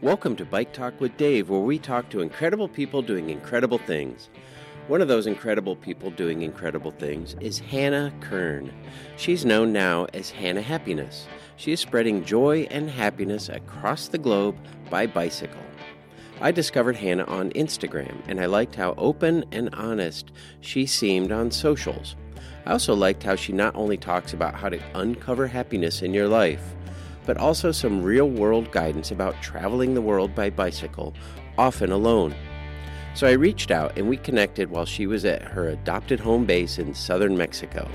Welcome to Bike Talk with Dave, where we talk to incredible people doing incredible things. One of those incredible people doing incredible things is Hannah Kern. She's known now as Hannah Happiness. She is spreading joy and happiness across the globe by bicycle. I discovered Hannah on Instagram, and I liked how open and honest she seemed on socials. I also liked how she not only talks about how to uncover happiness in your life, but also some real world guidance about traveling the world by bicycle, often alone. So I reached out and we connected while she was at her adopted home base in southern Mexico.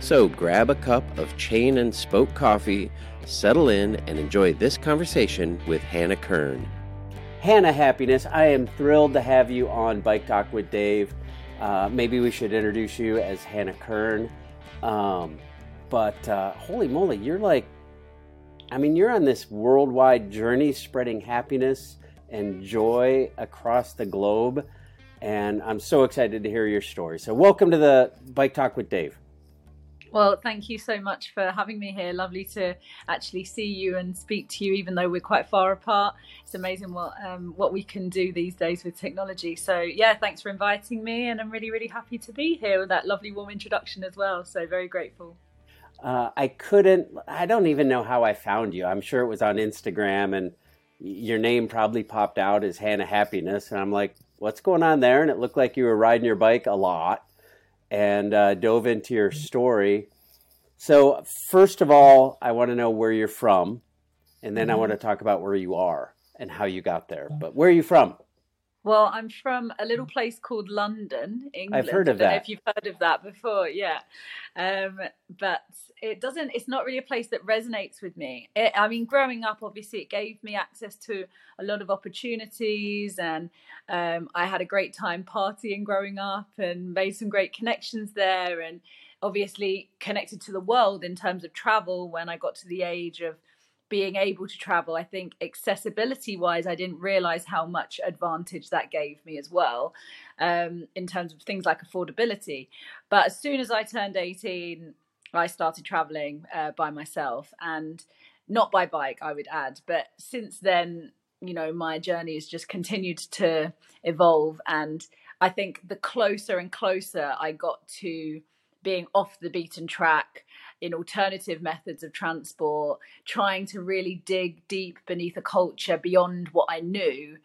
So grab a cup of chain and spoke coffee, settle in, and enjoy this conversation with Hannah Kern. Hannah Happiness, I am thrilled to have you on Bike Talk with Dave. Uh, maybe we should introduce you as Hannah Kern. Um, but uh, holy moly, you're like, I mean, you're on this worldwide journey spreading happiness and joy across the globe. And I'm so excited to hear your story. So, welcome to the Bike Talk with Dave. Well, thank you so much for having me here. Lovely to actually see you and speak to you, even though we're quite far apart. It's amazing what um, what we can do these days with technology. So, yeah, thanks for inviting me, and I'm really, really happy to be here with that lovely warm introduction as well. So, very grateful. Uh, I couldn't. I don't even know how I found you. I'm sure it was on Instagram, and your name probably popped out as Hannah Happiness, and I'm like, what's going on there? And it looked like you were riding your bike a lot, and uh, dove into your story. So first of all, I want to know where you're from, and then mm-hmm. I want to talk about where you are and how you got there. But where are you from? Well, I'm from a little place called London, England. I've heard of that. if you've heard of that before, yeah. Um, but it doesn't. It's not really a place that resonates with me. It, I mean, growing up, obviously, it gave me access to a lot of opportunities, and um, I had a great time partying growing up, and made some great connections there, and obviously connected to the world in terms of travel when I got to the age of being able to travel. I think accessibility wise, I didn't realize how much advantage that gave me as well um, in terms of things like affordability. But as soon as I turned 18, I started traveling uh, by myself and not by bike, I would add. But since then, you know, my journey has just continued to evolve. And I think the closer and closer I got to being off the beaten track, in alternative methods of transport, trying to really dig deep beneath a culture beyond what I knew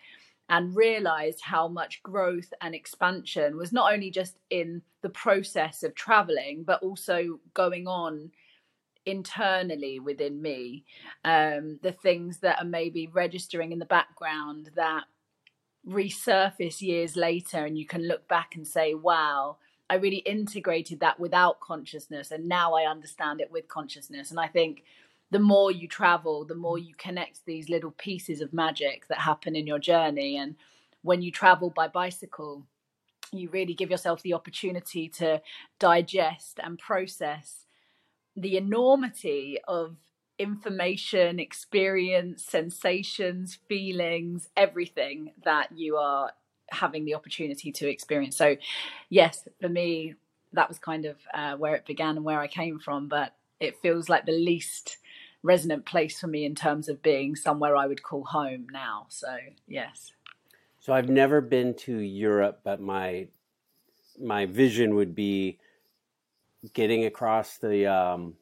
and realized how much growth and expansion was not only just in the process of traveling, but also going on internally within me. Um, the things that are maybe registering in the background that resurface years later, and you can look back and say, wow, I really integrated that without consciousness, and now I understand it with consciousness. And I think the more you travel, the more mm. you connect these little pieces of magic that happen in your journey. And when you travel by bicycle, you really give yourself the opportunity to digest and process the enormity of information, experience, sensations, feelings, everything that you are having the opportunity to experience. So, yes, for me, that was kind of uh, where it began and where I came from. But it feels like the least resonant place for me in terms of being somewhere I would call home now. So, yes. So I've never been to Europe, but my my vision would be getting across the um,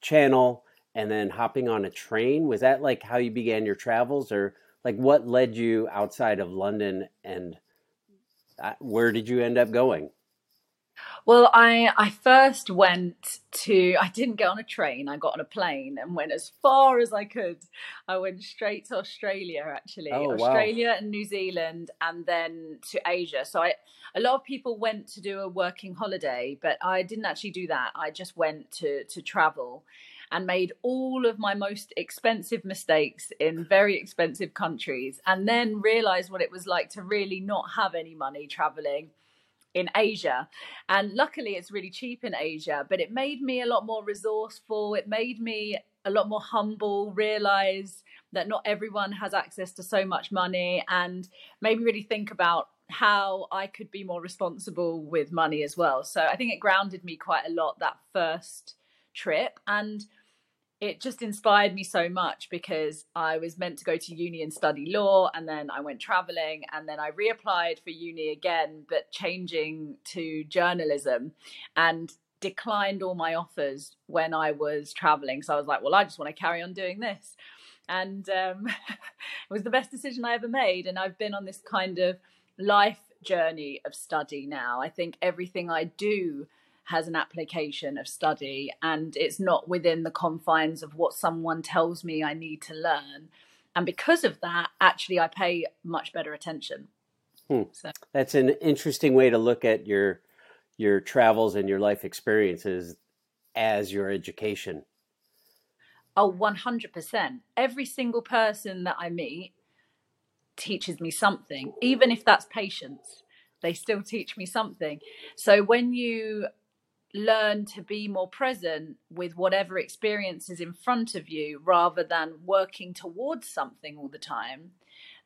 channel and then hopping on a train. Was that like how you began your travels, or like what led you outside of London and Uh, where did you end up going? Well, I I first went to I didn't get on a train. I got on a plane and went as far as I could. I went straight to Australia actually. Oh, Australia wow. and New Zealand and then to Asia. So I a lot of people went to do a working holiday, but I didn't actually do that. I just went to to travel and made all of my most expensive mistakes in very expensive countries and then realized what it was like to really not have any money traveling in Asia. And luckily, it's really cheap in Asia, but it made me a lot more resourceful. It made me a lot more humble, realize that not everyone has access to so much money, and made me really think about how I could be more responsible with money as well. So I think it grounded me quite a lot that first trip. And it just inspired me so much because I was meant to go to uni and study law, and then I went traveling, and then I reapplied for uni again, but changing to journalism and declined all my offers when I was traveling. So I was like, well, I just want to carry on doing this. And um, it was the best decision I ever made. And I've been on this kind of life journey of study now. I think everything I do has an application of study and it's not within the confines of what someone tells me I need to learn. And because of that, actually, I pay much better attention. Hmm. So. That's an interesting way to look at your your travels and your life experiences as your education. Oh, 100%. Every single person that I meet teaches me something, even if that's patience. They still teach me something. So when you learn to be more present with whatever experience is in front of you rather than working towards something all the time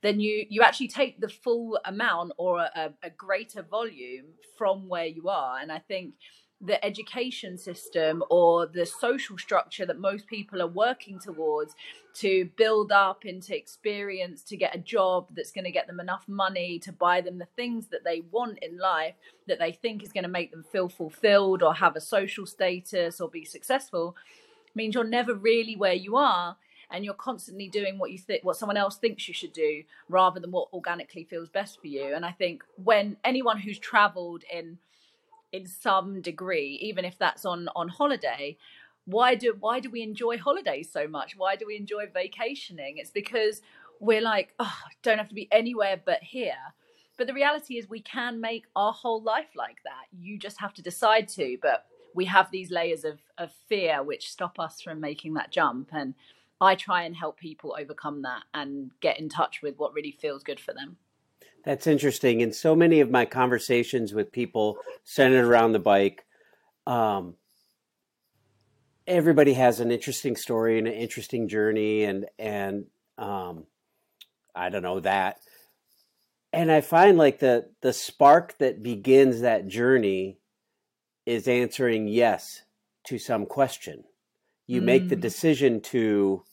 then you you actually take the full amount or a, a greater volume from where you are. And i think the education system or the social structure that most people are working towards to build up into experience to get a job that's going to get them enough money to buy them the things that they want in life that they think is going to make them feel fulfilled or have a social status or be successful means you're never really where you are and you're constantly doing what you think what someone else thinks you should do rather than what organically feels best for you. And i think when anyone who's traveled in in some degree, even if that's on on holiday. Why do why do we enjoy holidays so much? Why do we enjoy vacationing? It's because we're like, oh, don't have to be anywhere but here. But the reality is, we can make our whole life like that. You just have to decide to. But we have these layers of, of fear which stop us from making that jump. And I try and help people overcome that and get in touch with what really feels good for them. That's interesting. In so many of my conversations with people centered around the bike, um, everybody has an interesting story and an interesting journey, and and um, I don't know that. And I find like the the spark that begins that journey is answering yes to some question. You mm. make the mm. decision to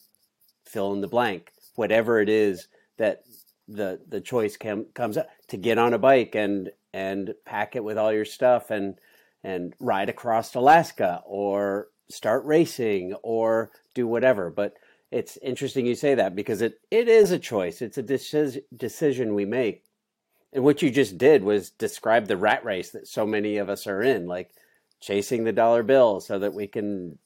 fill in the blank, whatever it is that the the choice com- comes up to get on a bike and and pack it with all your stuff and and ride across Alaska or start racing or do whatever. But it's interesting you say that because it, it is a choice. It's a decision we make. And what you just did was describe the rat race that so many of us are in, like chasing the dollar bill so that we can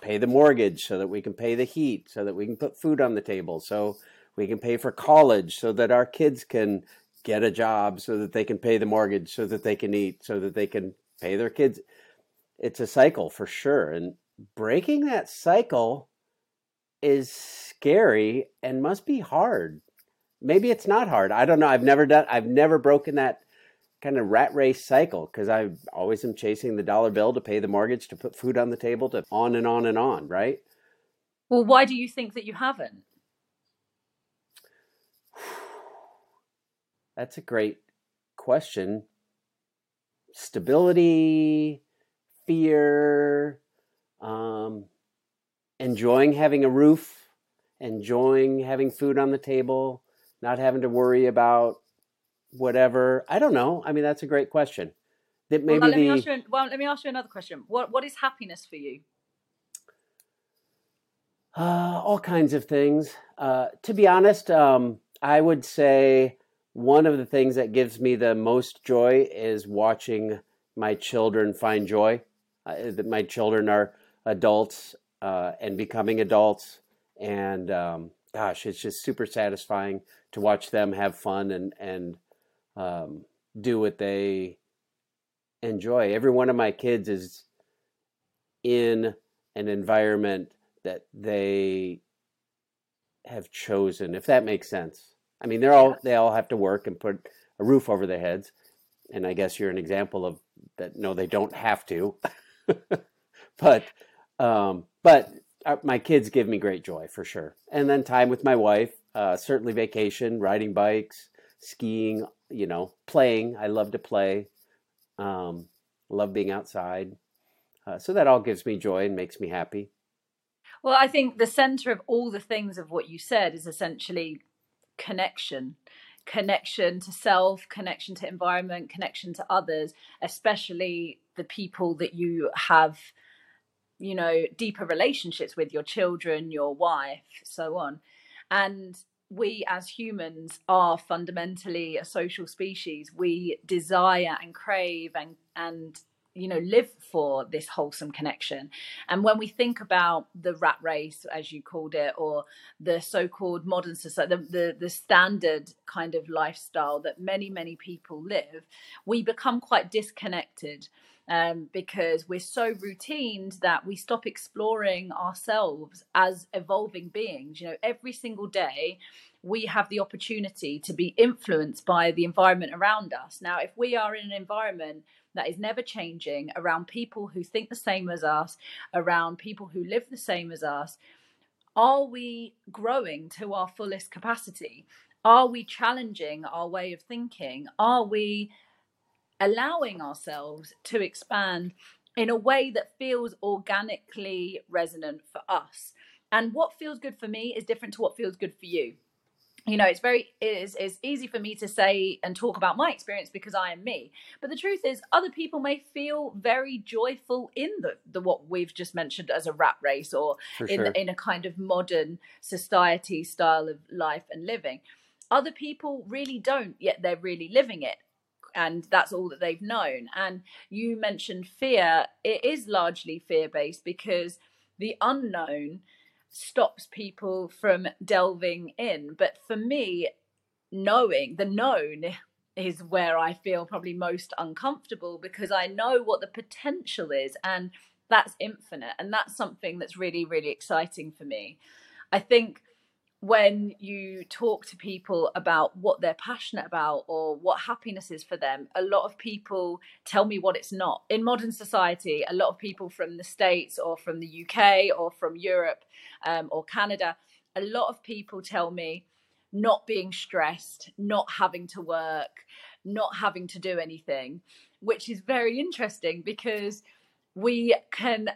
pay the mortgage, so that we can pay the heat, so that we can put food on the table, so we can pay for college so that our kids can get a job, so that they can pay the mortgage, so that they can eat, so that they can pay their kids. It's a cycle for sure. And breaking that cycle is scary and must be hard. Maybe it's not hard. I don't know. I've never done I've never broken that kind of rat race cycle because I always am chasing the dollar bill to pay the mortgage, to put food on the table, to on and on and on, right? Well, why do you think that you haven't? That's a great question. Stability, fear, um, enjoying having a roof, enjoying having food on the table, not having to worry about whatever. I don't know. I mean, that's a great question. That maybe well, let, the... me ask you, well, let me ask you another question. What What is happiness for you? Uh, all kinds of things. Uh, to be honest, um, I would say one of the things that gives me the most joy is watching my children find joy. Uh, my children are adults uh, and becoming adults, and um, gosh, it's just super satisfying to watch them have fun and and um, do what they enjoy. Every one of my kids is in an environment that they have chosen, if that makes sense. I mean, they're all they all have to work and put a roof over their heads, and I guess you're an example of that. No, they don't have to, but um, but uh, my kids give me great joy for sure. And then time with my wife, uh, certainly vacation, riding bikes, skiing. You know, playing. I love to play. Um, love being outside. Uh, so that all gives me joy and makes me happy. Well, I think the center of all the things of what you said is essentially connection connection to self, connection to environment, connection to others, especially the people that you have, you know, deeper relationships with your children, your wife, so on. And we as humans are fundamentally a social species. We desire and crave and and you know live for this wholesome connection. And when we think about the rat race as you called it or the so-called modern society the, the, the standard kind of lifestyle that many many people live we become quite disconnected um, because we're so routined that we stop exploring ourselves as evolving beings. You know every single day we have the opportunity to be influenced by the environment around us. Now if we are in an environment that is never changing around people who think the same as us, around people who live the same as us, are we growing to our fullest capacity? Are we challenging our way of thinking? Are we allowing ourselves to expand in a way that feels organically resonant for us? And what feels good for me is different to what feels good for you you know it's very it is it's easy for me to say and talk about my experience because i am me. But the truth is other people may feel very joyful in the, the what we've just mentioned as a rat race or in sure. in a kind of modern society style of life and living. Other people really don't yet they're really living it. And that's all that they've known. And you mentioned fear. It is largely fear based because the unknown stops people from delving in. But for me, knowing the known is where I feel probably most uncomfortable because I know what the potential is and that's infinite. And that's something that's really, really exciting for me. I think when you talk to people about what they're passionate about or what happiness is for them, a lot of people tell me what it's not. In modern society, a lot of people from the States or from the UK or from Europe um, or Canada, a lot of people tell me not being stressed, not having to work, not having to do anything, which is very interesting because we can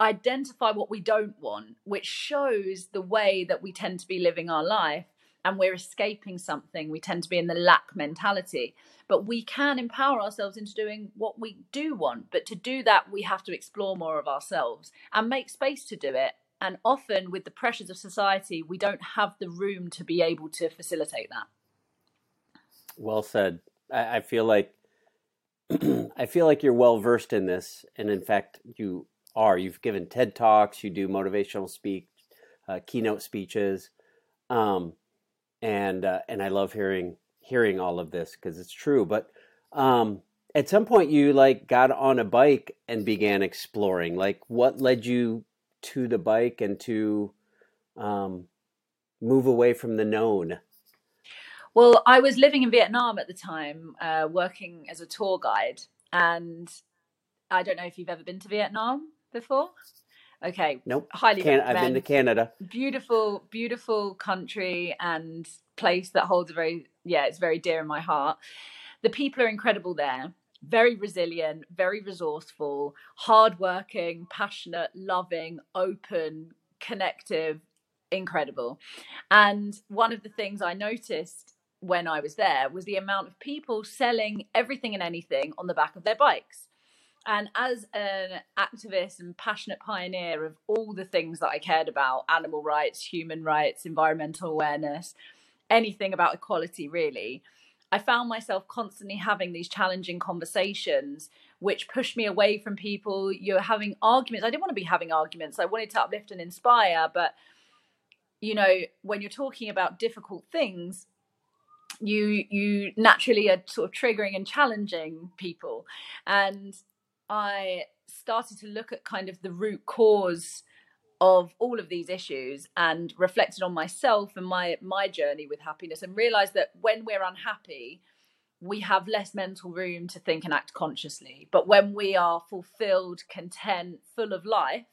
identify what we don't want, which shows the way that we tend to be living our life and we're escaping something. We tend to be in the lack mentality. But we can empower ourselves into doing what we do want. But to do that, we have to explore more of ourselves and make space to do it. And often, with the pressures of society, we don't have the room to be able to facilitate that. Well said. I, I feel like I feel like you're well versed in this, and in fact, you are. You've given TED talks, you do motivational speak, uh, keynote speeches, um, and uh, and I love hearing hearing all of this because it's true. But um, at some point, you like got on a bike and began exploring. Like, what led you to the bike and to um, move away from the known? Well, I was living in Vietnam at the time, uh, working as a tour guide, and I don't know if you've ever been to Vietnam before? Okay. Nope. Highly Can- I've been to Canada. Beautiful, beautiful country and place that holds a very yeah, it's very dear in my heart. The people are incredible there. Very resilient, very resourceful, hardworking, passionate, loving, open, connective, incredible. And one of the things I noticed when I was there was the amount of people selling everything and anything on the back of their bikes. And as an activist and passionate pioneer of all the things that I cared about animal rights, human rights, environmental awareness, anything about equality, really I found myself constantly having these challenging conversations, which pushed me away from people. You're having arguments. I didn't want to be having arguments. I wanted to uplift and inspire. But, you know, when you're talking about difficult things, you you naturally are sort of triggering and challenging people and I started to look at kind of the root cause of all of these issues and reflected on myself and my my journey with happiness and realized that when we're unhappy we have less mental room to think and act consciously. But when we are fulfilled content full of life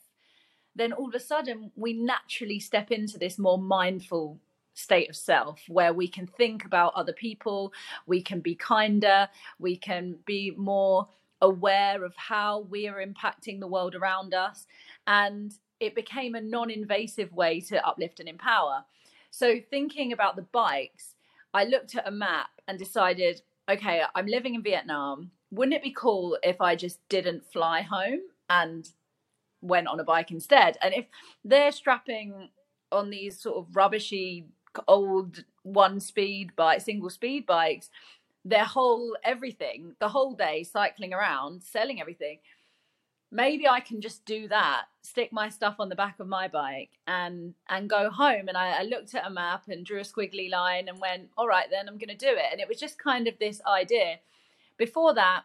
then all of a sudden we naturally step into this more mindful state of self where we can think about other people we can be kinder we can be more aware of how we are impacting the world around us. And it became a non-invasive way to uplift and empower. So thinking about the bikes, I looked at a map and decided, okay, I'm living in Vietnam. Wouldn't it be cool if I just didn't fly home and went on a bike instead? And if they're strapping on these sort of rubbishy old one speed bike, single speed bikes, their whole everything, the whole day cycling around, selling everything maybe I can just do that, stick my stuff on the back of my bike and and go home. And I, I looked at a map and drew a squiggly line and went, all right, then I'm going to do it. And it was just kind of this idea. Before that,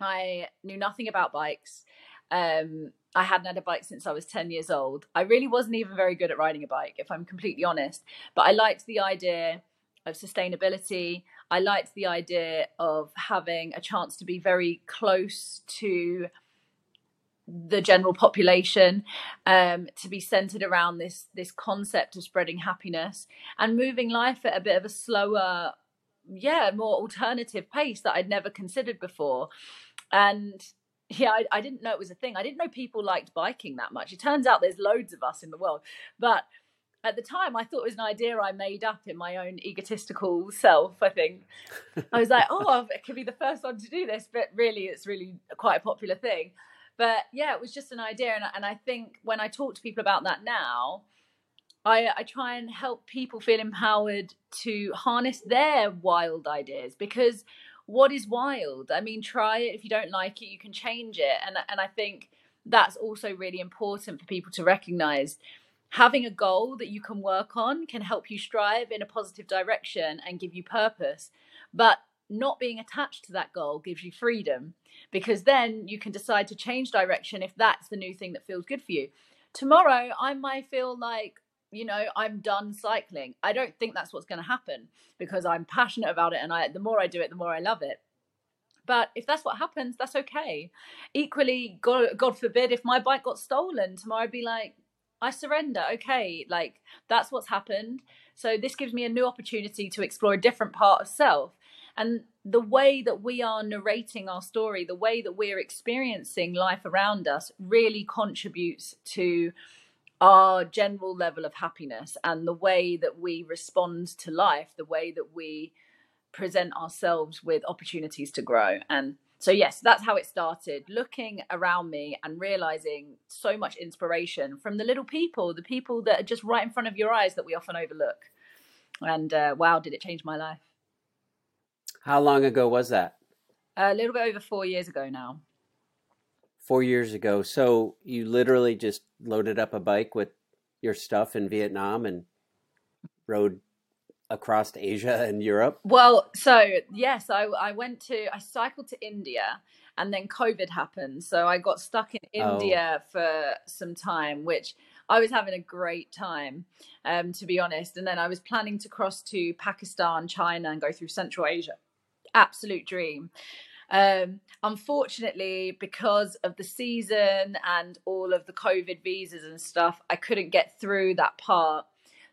I knew nothing about bikes. Um, I hadn't had a bike since I was 10 years old. I really wasn't even very good at riding a bike, if I'm completely honest. But I liked the idea of sustainability. I liked the idea of having a chance to be very close to the general population um, to be centered around this this concept of spreading happiness and moving life at a bit of a slower yeah more alternative pace that i'd never considered before. And yeah I, I didn't know it was a thing. I didn't know people liked biking that much. It turns out there's loads of us in the world. But at the time i thought it was an idea i made up in my own egotistical self i think i was like oh i could be the first one to do this but really it's really quite a popular thing but yeah, it was just an idea, and and I think when I talk to people about that now, I I try and help people feel empowered to harness their wild ideas because what is wild? I mean, try it. If you don't like it, you can change it, and and I think that's also really important for people to recognize having a goal that you can work on can help you strive in a positive direction and give you purpose but not being attached to that goal gives you freedom because then you can decide to change direction if that's the new thing that feels good for you. Tomorrow, I might feel like, you know, I'm done cycling. I don't think that's what's going to happen because I'm passionate about it and I the more I do it, the more I love it. But if that's what happens, that's okay. Equally, God, God forbid, if my bike got stolen tomorrow, I'd be like, I surrender. Okay, like that's what's happened. So this gives me a new opportunity to explore a different part of self. And the way that we are narrating our story, the way that we're experiencing life around us, really contributes to our general level of happiness and the way that we respond to life, the way that we present ourselves with opportunities to grow. And so, yes, that's how it started looking around me and realizing so much inspiration from the little people, the people that are just right in front of your eyes that we often overlook. And uh, wow, did it change my life! How long ago was that? A little bit over four years ago now. Four years ago. So you literally just loaded up a bike with your stuff in Vietnam and rode across Asia and Europe? Well, so yes, I, I went to, I cycled to India and then COVID happened. So I got stuck in oh. India oh. for some time, which I was having a great time, um, to be honest. And then I was planning to cross to Pakistan, China, and go through Central Asia absolute dream. Um, unfortunately, because of the season and all of the COVID visas and stuff, I couldn't get through that part.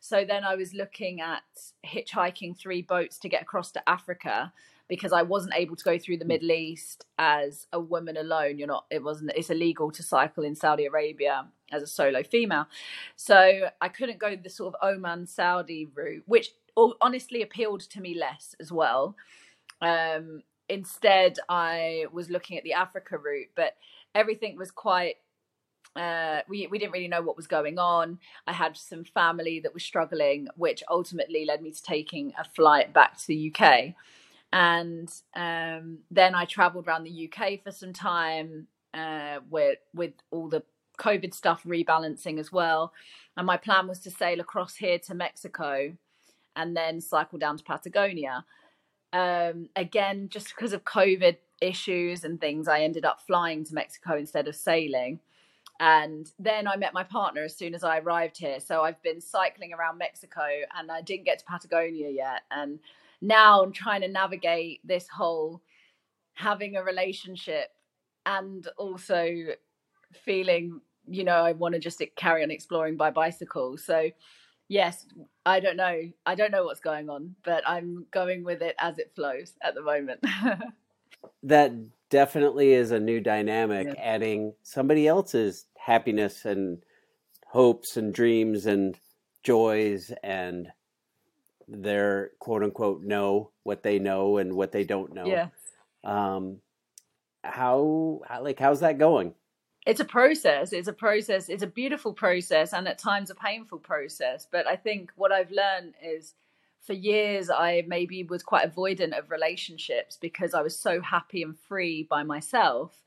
So then I was looking at hitchhiking three boats to get across to Africa because I wasn't able to go through the Middle East as a woman alone. You're not, it wasn't, it's illegal to cycle in Saudi Arabia as a solo female. So I couldn't go the sort of Oman Saudi route, which honestly appealed to me less as well. Um, instead, I was looking at the Africa route, but everything was quite. Uh, we we didn't really know what was going on. I had some family that was struggling, which ultimately led me to taking a flight back to the UK. And um, then I travelled around the UK for some time uh, with with all the COVID stuff rebalancing as well. And my plan was to sail across here to Mexico and then cycle down to Patagonia. Um, again, just because of COVID issues and things, I ended up flying to Mexico instead of sailing. And then I met my partner as soon as I arrived here. So I've been cycling around Mexico and I didn't get to Patagonia yet. And now I'm trying to navigate this whole having a relationship and also feeling, you know, I want to just carry on exploring by bicycle. So yes, I don't know. I don't know what's going on, but I'm going with it as it flows at the moment. that definitely is a new dynamic, yeah. adding somebody else's happiness and hopes and dreams and joys and their quote unquote know what they know and what they don't know. Yeah. Um, how, how like how's that going? It's a process. It's a process. It's a beautiful process and at times a painful process. But I think what I've learned is for years I maybe was quite avoidant of relationships because I was so happy and free by myself.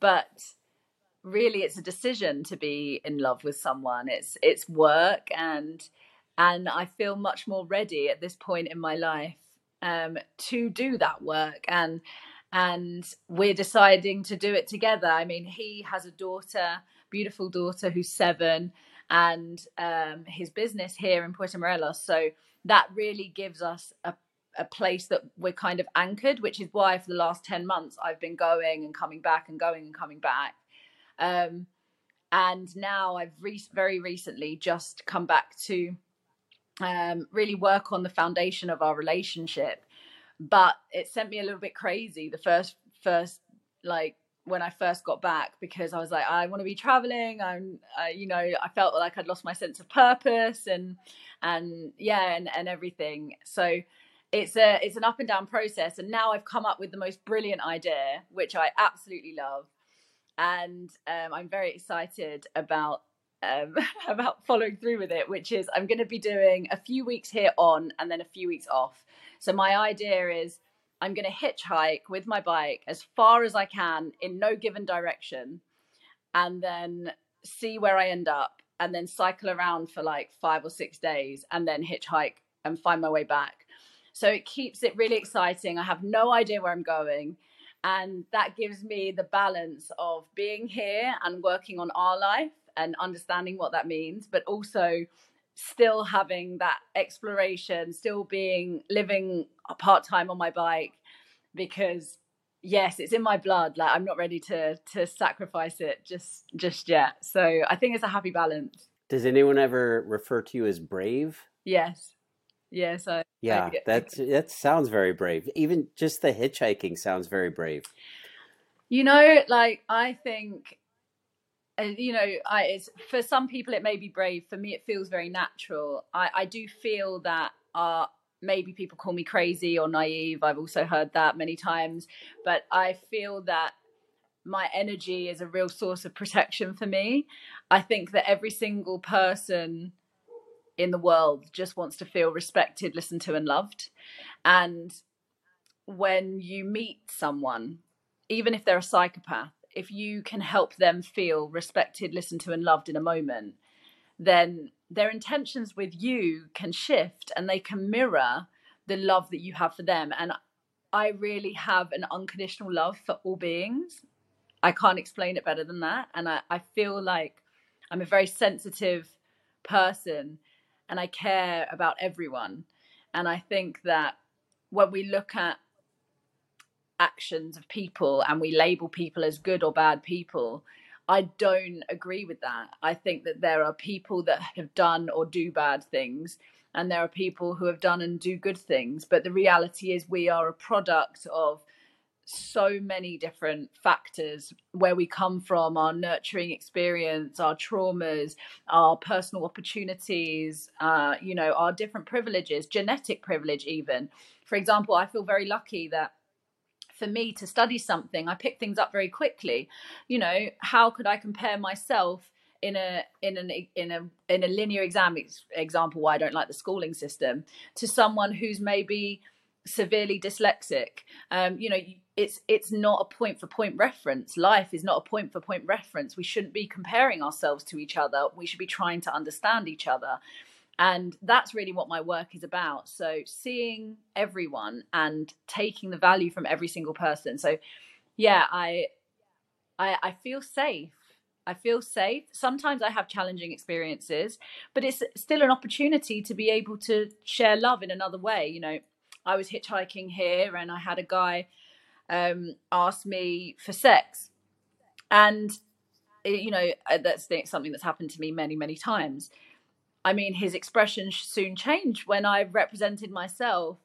But really it's a decision to be in love with someone. It's it's work and and I feel much more ready at this point in my life um, to do that work and and we're deciding to do it together. I mean, he has a daughter, beautiful daughter who's seven, and um, his business here in Puerto Morelos. So that really gives us a a place that we're kind of anchored, which is why for the last 10 months I've been going and coming back and going and coming back. Um, and now I've re- very recently just come back to um, really work on the foundation of our relationship. But it sent me a little bit crazy the first first like when I first got back because I was like I want to be traveling. I'm uh, you know I felt like I'd lost my sense of purpose and and yeah and and everything. So it's a it's an up and down process and now I've come up with the most brilliant idea which I absolutely love and um, I'm very excited about um, about following through with it, which is I'm going to be doing a few weeks here on and then a few weeks off. So my idea is I'm going to hitchhike with my bike as far as I can in no given direction, and then see where I end up, and then cycle around for like five or six days, and then hitchhike and find my way back. So it keeps it really exciting. I have no idea where I'm going. And that gives me the balance of being here and working on our life and understanding what that means, but also still having that exploration, still being living part time on my bike because yes, it's in my blood. Like I'm not ready to to sacrifice it just just yet. So I think it's a happy balance. Does anyone ever refer to you as brave? Yes. Yes, I Yeah, I, that that sounds very brave. Even just the hitchhiking sounds very brave. You know, like I think you know, I, for some people it may be brave. For me, it feels very natural. I, I do feel that uh, maybe people call me crazy or naive. I've also heard that many times, but I feel that my energy is a real source of protection for me. I think that every single person in the world just wants to feel respected, listened to, and loved. And when you meet someone, even if they're a psychopath, if you can help them feel respected, listened to, and loved in a moment, then their intentions with you can shift and they can mirror the love that you have for them. And I really have an unconditional love for all beings. I can't explain it better than that. And I, I feel like I'm a very sensitive person and I care about everyone. And I think that when we look at actions of people and we label people as good or bad people, I don't agree with that. I think that there are people that have done or do bad things, and there are people who have done and do good things. But the reality is, we are a product of so many different factors where we come from our nurturing experience our traumas our personal opportunities uh, you know our different privileges genetic privilege even for example i feel very lucky that for me to study something i pick things up very quickly. You know how could i compare myself in a in an in a in a linear exam example why i don't like the schooling system to someone who's maybe severely dyslexic. Um you know it's it's not a point for point reference. Life is not a point for point reference. We shouldn't be comparing ourselves to each other. We should be trying to understand each other and that's really what my work is about so seeing everyone and taking the value from every single person so yeah i i, I feel safe I feel safe. Sometimes I have challenging experiences, but it's still an opportunity to be able to share love in another way. You know, I was hitchhiking here and I had a guy um, ask me for sex. And, you know, uh, that's something that's happened to me many, many times. I mean, his expression soon changed when I represented myself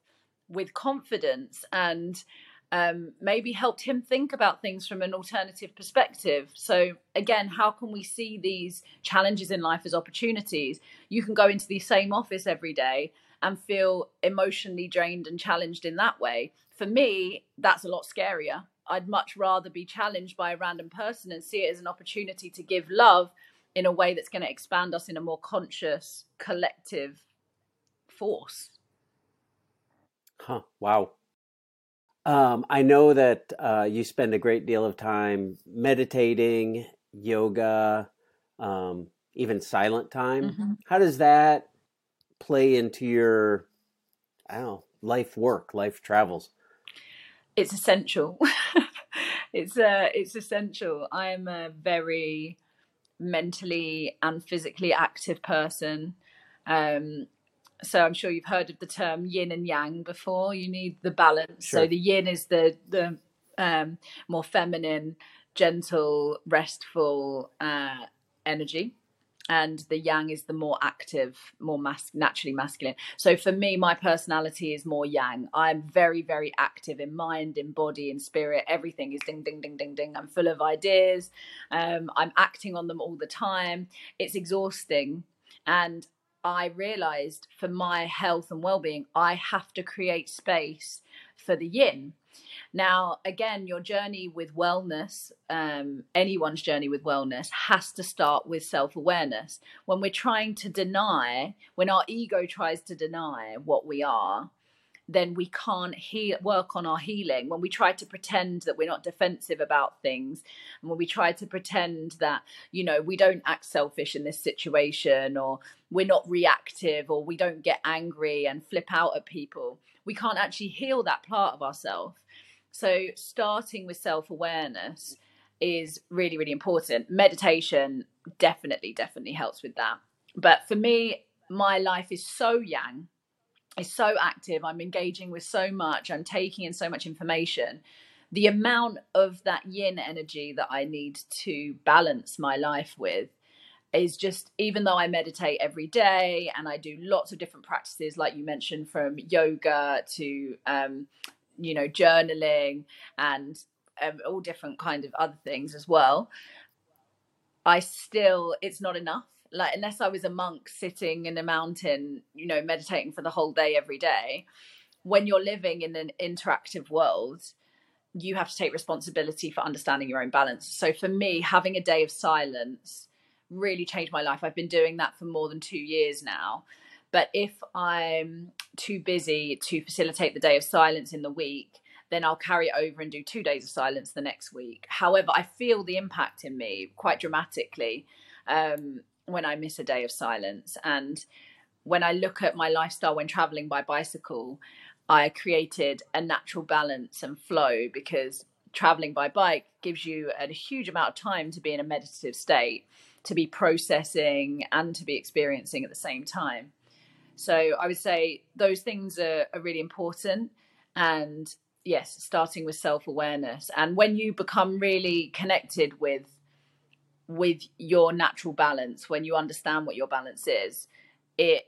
with confidence and um, maybe helped him think about things from an alternative perspective. So, again, how can we see these challenges in life as opportunities? You can go into the same office every day and feel emotionally drained and challenged in that way. For me, that's a lot scarier. I'd much rather be challenged by a random person and see it as an opportunity to give love in a way that's going to expand us in a more conscious, collective force. Huh. Wow. Um, I know that uh, you spend a great deal of time meditating, yoga, um, even silent time. Mm-hmm. How does that play into your, I don't know, life work, life travels? It's essential. it's uh, it's essential. I am a very mentally and physically active person. Um, so I'm sure you've heard of the term yin and yang before. You need the balance. Sure. So the yin is the the um, more feminine, gentle, restful uh, energy, and the yang is the more active, more mas- naturally masculine. So for me, my personality is more yang. I'm very, very active in mind, in body, in spirit. Everything is ding, ding, ding, ding, ding. I'm full of ideas. Um, I'm acting on them all the time. It's exhausting. And I realized for my health and well being, I have to create space for the yin. Now, again, your journey with wellness, um, anyone's journey with wellness, has to start with self awareness. When we're trying to deny, when our ego tries to deny what we are, then we can't heal, work on our healing. When we try to pretend that we're not defensive about things, and when we try to pretend that, you know, we don't act selfish in this situation, or we're not reactive, or we don't get angry and flip out at people, we can't actually heal that part of ourselves. So, starting with self awareness is really, really important. Meditation definitely, definitely helps with that. But for me, my life is so yang is so active. I'm engaging with so much. I'm taking in so much information. The amount of that yin energy that I need to balance my life with is just even though I meditate every day and I do lots of different practices, like you mentioned, from yoga to um, you know journaling and um, all different kind of other things as well. I still it's not enough like unless I was a monk sitting in a mountain, you know, meditating for the whole day every day, when you're living in an interactive world, you have to take responsibility for understanding your own balance. So for me, having a day of silence really changed my life. I've been doing that for more than 2 years now. But if I'm too busy to facilitate the day of silence in the week, then I'll carry it over and do two days of silence the next week. However, I feel the impact in me quite dramatically. Um, when I miss a day of silence. And when I look at my lifestyle when traveling by bicycle, I created a natural balance and flow because traveling by bike gives you a huge amount of time to be in a meditative state, to be processing and to be experiencing at the same time. So I would say those things are, are really important. And yes, starting with self awareness. And when you become really connected with with your natural balance, when you understand what your balance is, it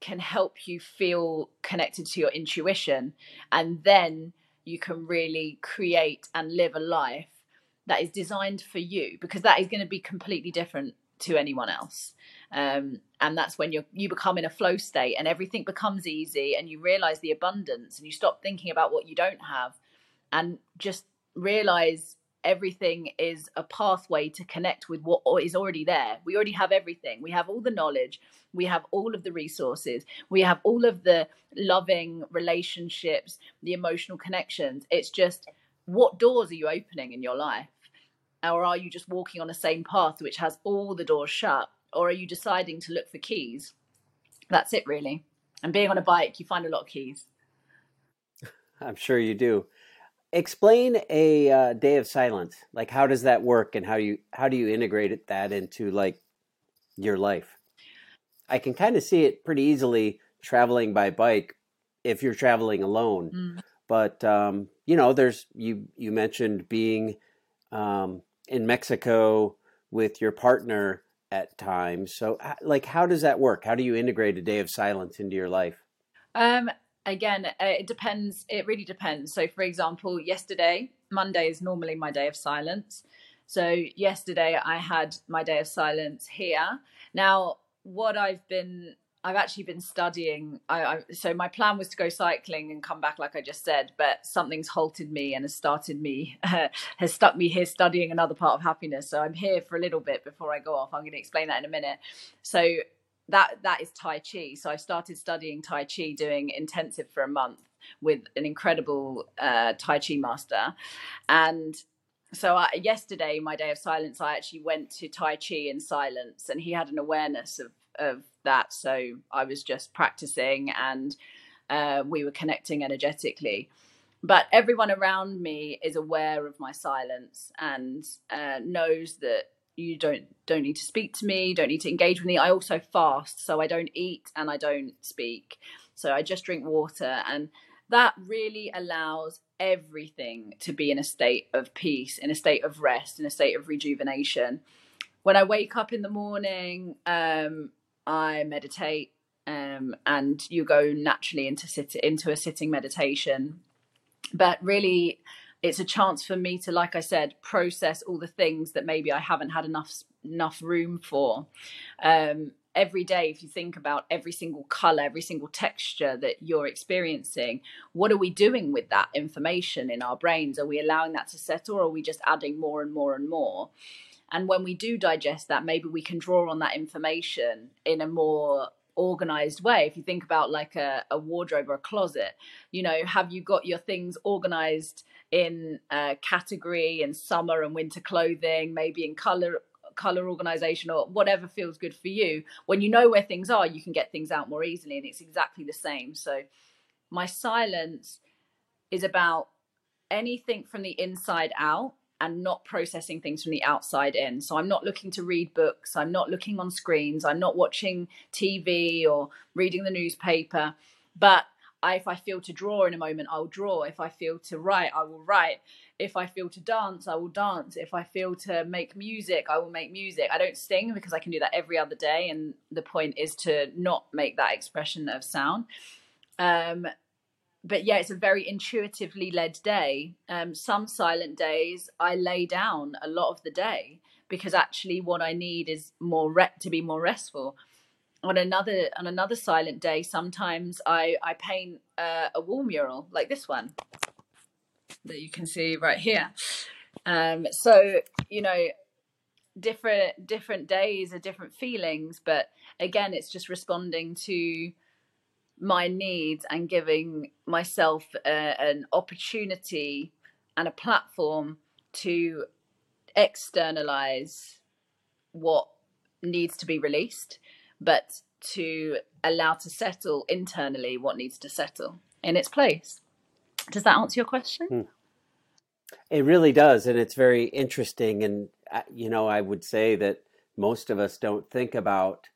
can help you feel connected to your intuition. And then you can really create and live a life that is designed for you because that is going to be completely different to anyone else. Um, and that's when you you become in a flow state and everything becomes easy and you realize the abundance and you stop thinking about what you don't have and just realize everything is a pathway to connect with what is already there. We already have everything. We have all the knowledge, we have all of the resources, we have all of the loving relationships, the emotional connections. It's just what doors are you opening in your life? Or are you just walking on the same path which has all the doors shut? Or are you deciding to look for keys? That's it, really. And being on a bike, you find a lot of keys. I'm sure you do explain a uh, day of silence like how does that work and how do you how do you integrate it, that into like your life i can kind of see it pretty easily traveling by bike if you're traveling alone mm. but um, you know there's you you mentioned being um, in mexico with your partner at times so like how does that work how do you integrate a day of silence into your life um, again, uh, it depends. It really depends. So, for example, yesterday, Monday is normally my day of silence. So, yesterday I had my day of silence here. Now, what I've been I've actually been studying. I, I, so my plan was to go cycling and come back, like I just said, but something's halted me and has started me, has stuck me here studying another part of happiness. So I'm here for a little bit before I go off. I'm going to explain that in a minute. So that that is Tai Chi. So I started studying Tai Chi, doing intensive for a month with an incredible uh, Tai Chi master, and so I, yesterday, my day of silence, I actually went to Tai Chi in silence, and he had an awareness of of that. So I was just practicing and uh, we were connecting energetically. But everyone around me is aware of my silence and uh, knows that you don't don't need to speak to me, don't need to engage with me. I also fast, so I don't eat and I don't speak. So I just drink water and that really allows everything to be in a state of peace, in a state of rest, in a state of rejuvenation. When I wake up in the morning, um, I meditate, um, and you go naturally into sit into a sitting meditation. But really, it's a chance for me to, like I said, process all the things that maybe I haven't had enough enough room for. Um, every day, if you think about every single color, every single texture that you're experiencing, what are we doing with that information in our brains? Are we allowing that to settle, or are we just adding more and more and more? And when we do digest that, maybe we can draw on that information in a more organized way. If you think about like a, a wardrobe or a closet, you know, have you got your things organized in a category in summer and winter clothing, maybe in color color organization or whatever feels good for you when you know where things are you can get things out more easily and it's exactly the same so my silence is about anything from the inside out and not processing things from the outside in. So I'm not looking to read books, I'm not looking on screens, I'm not watching TV or reading the newspaper. But I, if I feel to draw in a moment, I'll draw. If I feel to write, I will write. If I feel to dance, I will dance. If I feel to make music, I will make music. I don't sing because I can do that every other day. And the point is to not make that expression of sound. Um, but yeah, it's a very intuitively led day. Um, some silent days I lay down a lot of the day because actually what I need is more re- to be more restful. On another on another silent day, sometimes I I paint uh, a wall mural like this one that you can see right here. Um, so you know, different different days are different feelings, but again, it's just responding to my needs and giving myself uh, an opportunity and a platform to externalize what needs to be released, but to allow to settle internally what needs to settle in its place. Does that answer your question? Hmm. It really does. And it's very interesting. And, uh, you know, I would say that most of us don't think about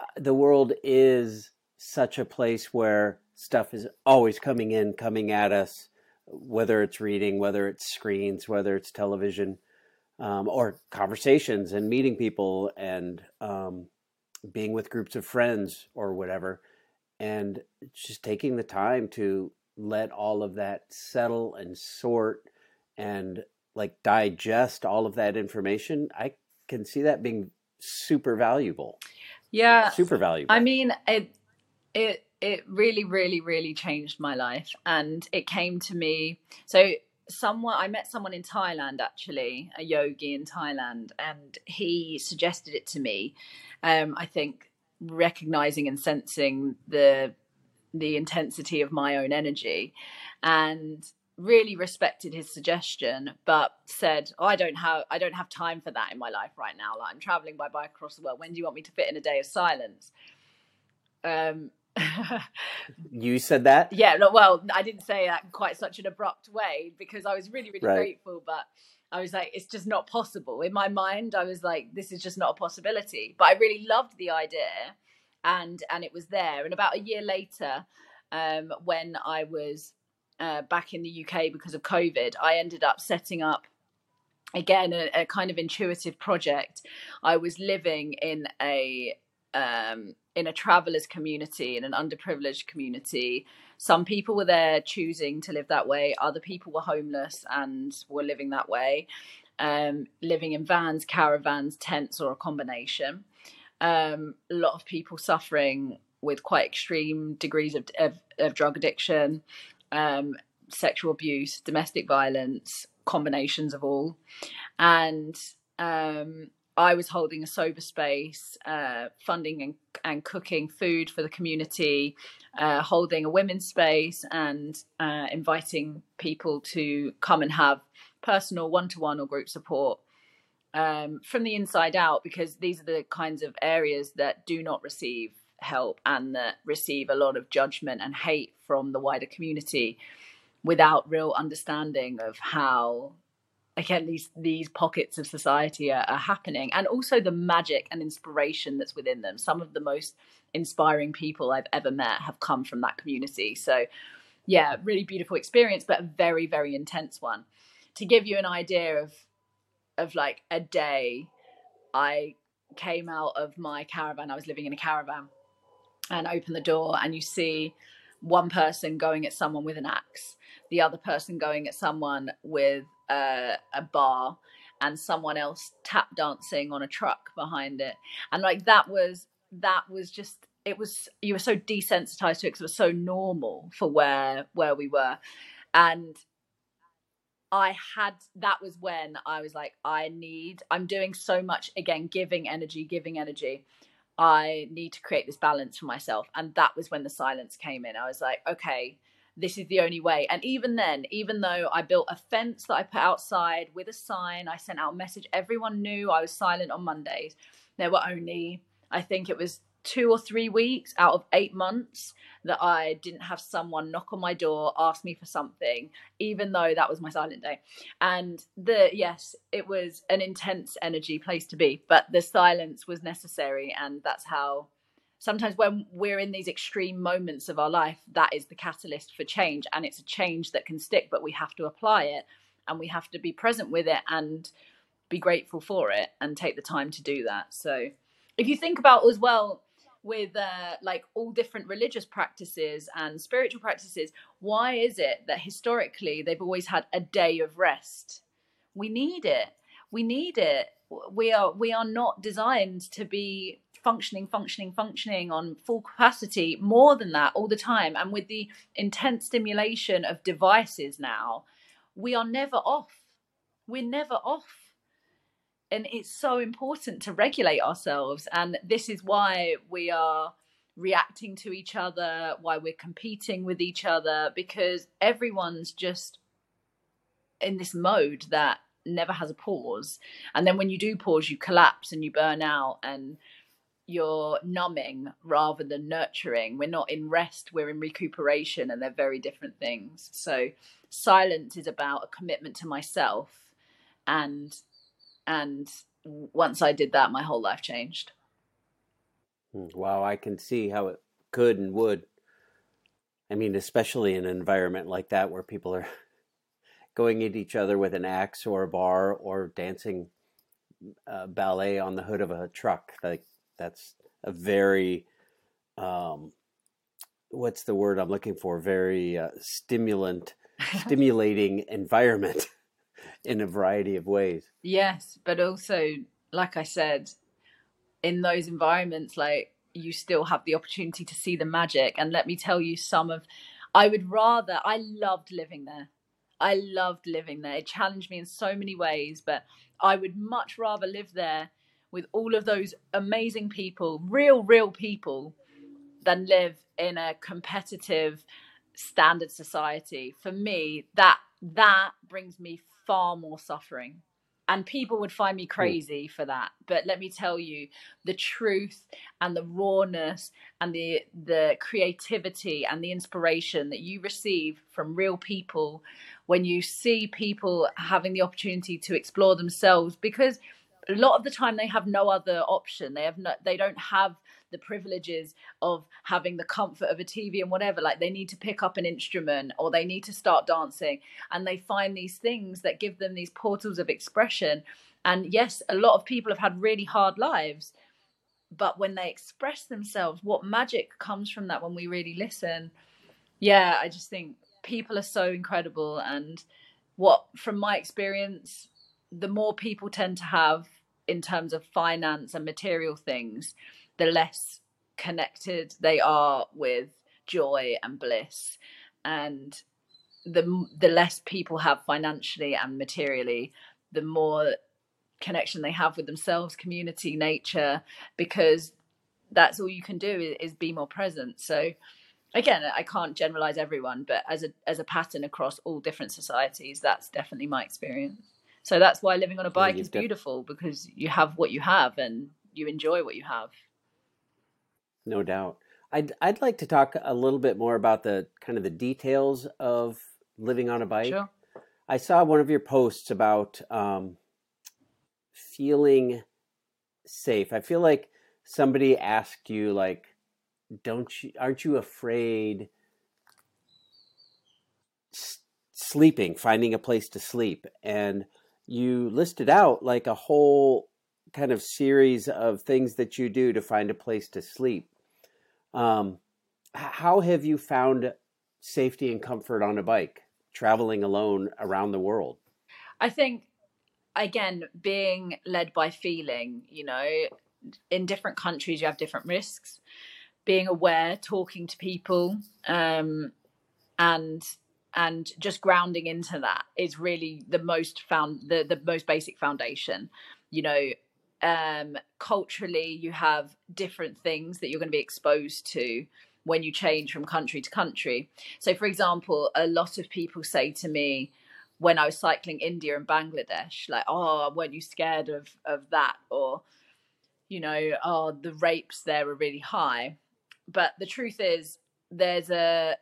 uh, the world is such a place where stuff is always coming in, coming at us, whether it's reading, whether it's screens, whether it's television, um, or conversations and meeting people and um, being with groups of friends or whatever. And just taking the time to let all of that settle and sort and like digest all of that information, I can see that being super valuable. Yeah. Super valuable. I mean, it, it it really really really changed my life. And it came to me so someone i met someone in thailand actually a yogi in thailand and he suggested it to me. Um, i think recognizing and sensing the the intensity of my own energy and really respected his suggestion but said oh, i don't have i don't have time for that in my life right now. Like i'm traveling by bike across the world. When do you want me to fit in a day of silence? Um, you said that? Yeah, no, well, I didn't say that in quite such an abrupt way because I was really, really right. grateful, but I was like, it's just not possible. In my mind, I was like, this is just not a possibility. But I really loved the idea and and it was there. And about a year later, um, when I was uh, back in the UK because of COVID, I ended up setting up again a, a kind of intuitive project. I was living in a um, in a travelers community, in an underprivileged community. Some people were there choosing to live that way. Other people were homeless and were living that way, um, living in vans, caravans, tents, or a combination. Um, a lot of people suffering with quite extreme degrees of, of, of drug addiction, um, sexual abuse, domestic violence, combinations of all. And um, I was holding a sober space, uh, funding and, and, cooking food for the community, uh, holding a women's space, and uh, inviting people to come and have personal one to one or group support um, from the inside out, because these are the kinds of areas that do not receive help and that receive a lot of judgment and hate from the wider community without real understanding of how again these these pockets of society are, are, happening. And also the magic and inspiration that's within them. Some of the most inspiring people i've ever met have come from that community. So yeah really beautiful experience but a very very intense one. To give you an idea of of like a day i came out of my caravan. I was living in a caravan. And open the door and you see one person going at someone with an axe the other person going at someone with a, a bar and someone else tap dancing on a truck behind it. And like that was that was just it was you were so desensitized to it because it was so normal for where where we were. And i had that was when i was like i need i'm doing so much again giving energy giving energy. I need to create this balance for myself. And that was when the silence came in. I was like okay this is the only way. And even then, even though I built a fence that I put outside with a sign, I sent out a message, everyone knew I was silent on Mondays. There were only, I think it was two or three weeks out of eight months that I didn't have someone knock on my door, ask me for something, even though that was my silent day. And the yes, it was an intense energy place to be, but the silence was necessary, and that's how sometimes when we're in these extreme moments of our life that is the catalyst for change and it's a change that can stick but we have to apply it and we have to be present with it and be grateful for it and take the time to do that. So if you think about as well with uh, like all different religious practices and spiritual practices why is it that historically they've always had a day of rest? We need it. We need it. We are we are not designed to be functioning, functioning, functioning on full capacity more than that all the time. And with the intense stimulation of devices now, we are never off. We're never off. And it's so important to regulate ourselves. And this is why we are reacting to each other, why we're competing with each other, because everyone's just in this mode that never has a pause. And then when you do pause, you collapse and you burn out and you're numbing rather than nurturing. We're not in rest, we're in recuperation, and they're very different things. So silence is about a commitment to myself and and once I did that my whole life changed. Hmm, wow, I can see how it could and would. I mean, especially in an environment like that where people are going at each other with an axe or a bar or dancing uh, ballet on the hood of a truck. Like that's a very um, what's the word I'm looking for? Very uh, stimulant, stimulating environment in a variety of ways. Yes, but also, like I said, in those environments, like you still have the opportunity to see the magic. And let me tell you, some of I would rather. I loved living there. I loved living there. It challenged me in so many ways, but I would much rather live there with all of those amazing people, real, real people, than live in a competitive standard society. For me, that that brings me far more suffering. And people would find me hmm. crazy for that. But let me tell you, the truth and the rawness and the the creativity and the inspiration that you receive from real people when you see people having the opportunity to explore themselves because a lot of the time they have no other option they have no they don't have the privileges of having the comfort of a tv and whatever like they need to pick up an instrument or they need to start dancing and they find these things that give them these portals of expression and yes a lot of people have had really hard lives but when they express themselves, what magic comes from that when we really listen. Yeah, I just think people are so incredible. And what, from my experience, the more people tend to have in terms of finance and material things, the less connected they are with joy and bliss. And the the less people have financially and materially, the more connection they have with themselves, community, nature, because that's all you can do is, is be more present. So again, I can't generalize everyone, but as a as a pattern across all different societies, that's definitely my experience. So that's why living on a bike yeah, is beautiful def- because you have what you have and you enjoy what you have. No doubt. I'd I'd like to talk a little bit more about the kind of the details of living on a bike. Sure. I saw one of your posts about um, feeling safe. I feel like somebody asked you like don't you aren't you afraid s- sleeping, finding a place to sleep and you listed out like a whole kind of series of things that you do to find a place to sleep. Um, how have you found safety and comfort on a bike traveling alone around the world? I think again, being led by feeling, you know, in different countries, you have different risks. Being aware, talking to people, um, and and just grounding into that is really the most found the the most basic foundation. You know, um, culturally, you have different things that you're going to be exposed to when you change from country to country. So, for example, a lot of people say to me, when I was cycling India and Bangladesh, like, oh, weren't you scared of of that? Or, you know, oh, the rapes there are really high. But the truth is, there's a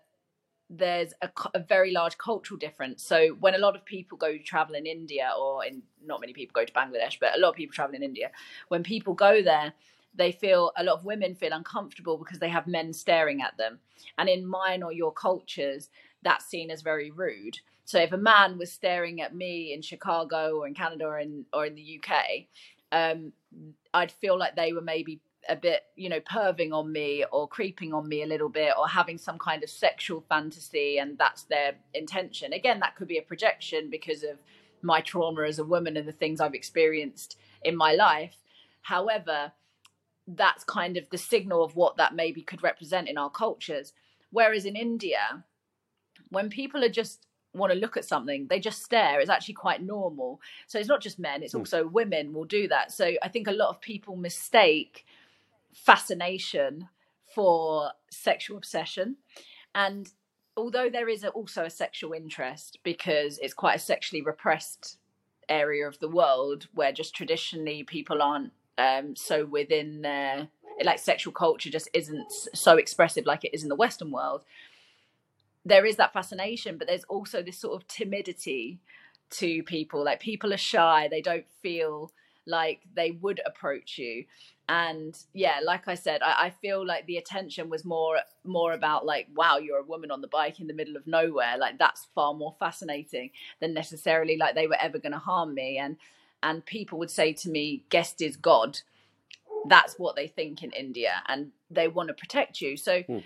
there's a, a, very large cultural difference. So when a lot of people go travel in India, or in not many people go to Bangladesh, but a lot of people travel in India, when people go there, they feel a lot of women feel uncomfortable because they have men staring at them. And in mine or your cultures, that's seen as very rude. So if a man was staring at me in Chicago or in Canada or in or in the UK, um, I'd feel like they were maybe a bit, you know, perving on me or creeping on me a little bit or having some kind of sexual fantasy and that's their intention. Again, that could be a projection because of my trauma as a woman and the things I've experienced in my life. However, that's kind of the signal of what that maybe could represent in our cultures. Whereas in India, when people are just want to look at something, they just stare. It's actually quite normal. So it's not just men, it's hmm. also women will do that. So I think a lot of people mistake fascination for sexual obsession. And although there is also a sexual interest because it's quite a sexually repressed area of the world where just traditionally people aren't um, so within their like sexual culture just isn't so expressive like it is in the western world there is that fascination, but there's also this sort of timidity to people. Like people are shy, they don't feel like they would approach you. And yeah, like I said, I, I, feel like the attention was more more about like, wow, you're a woman on the bike in the middle of nowhere. Like that's far more fascinating than necessarily like they were ever going to harm me. And and people would say to me, guest is God. That's what they think in India, and they want to protect you. So. Hmm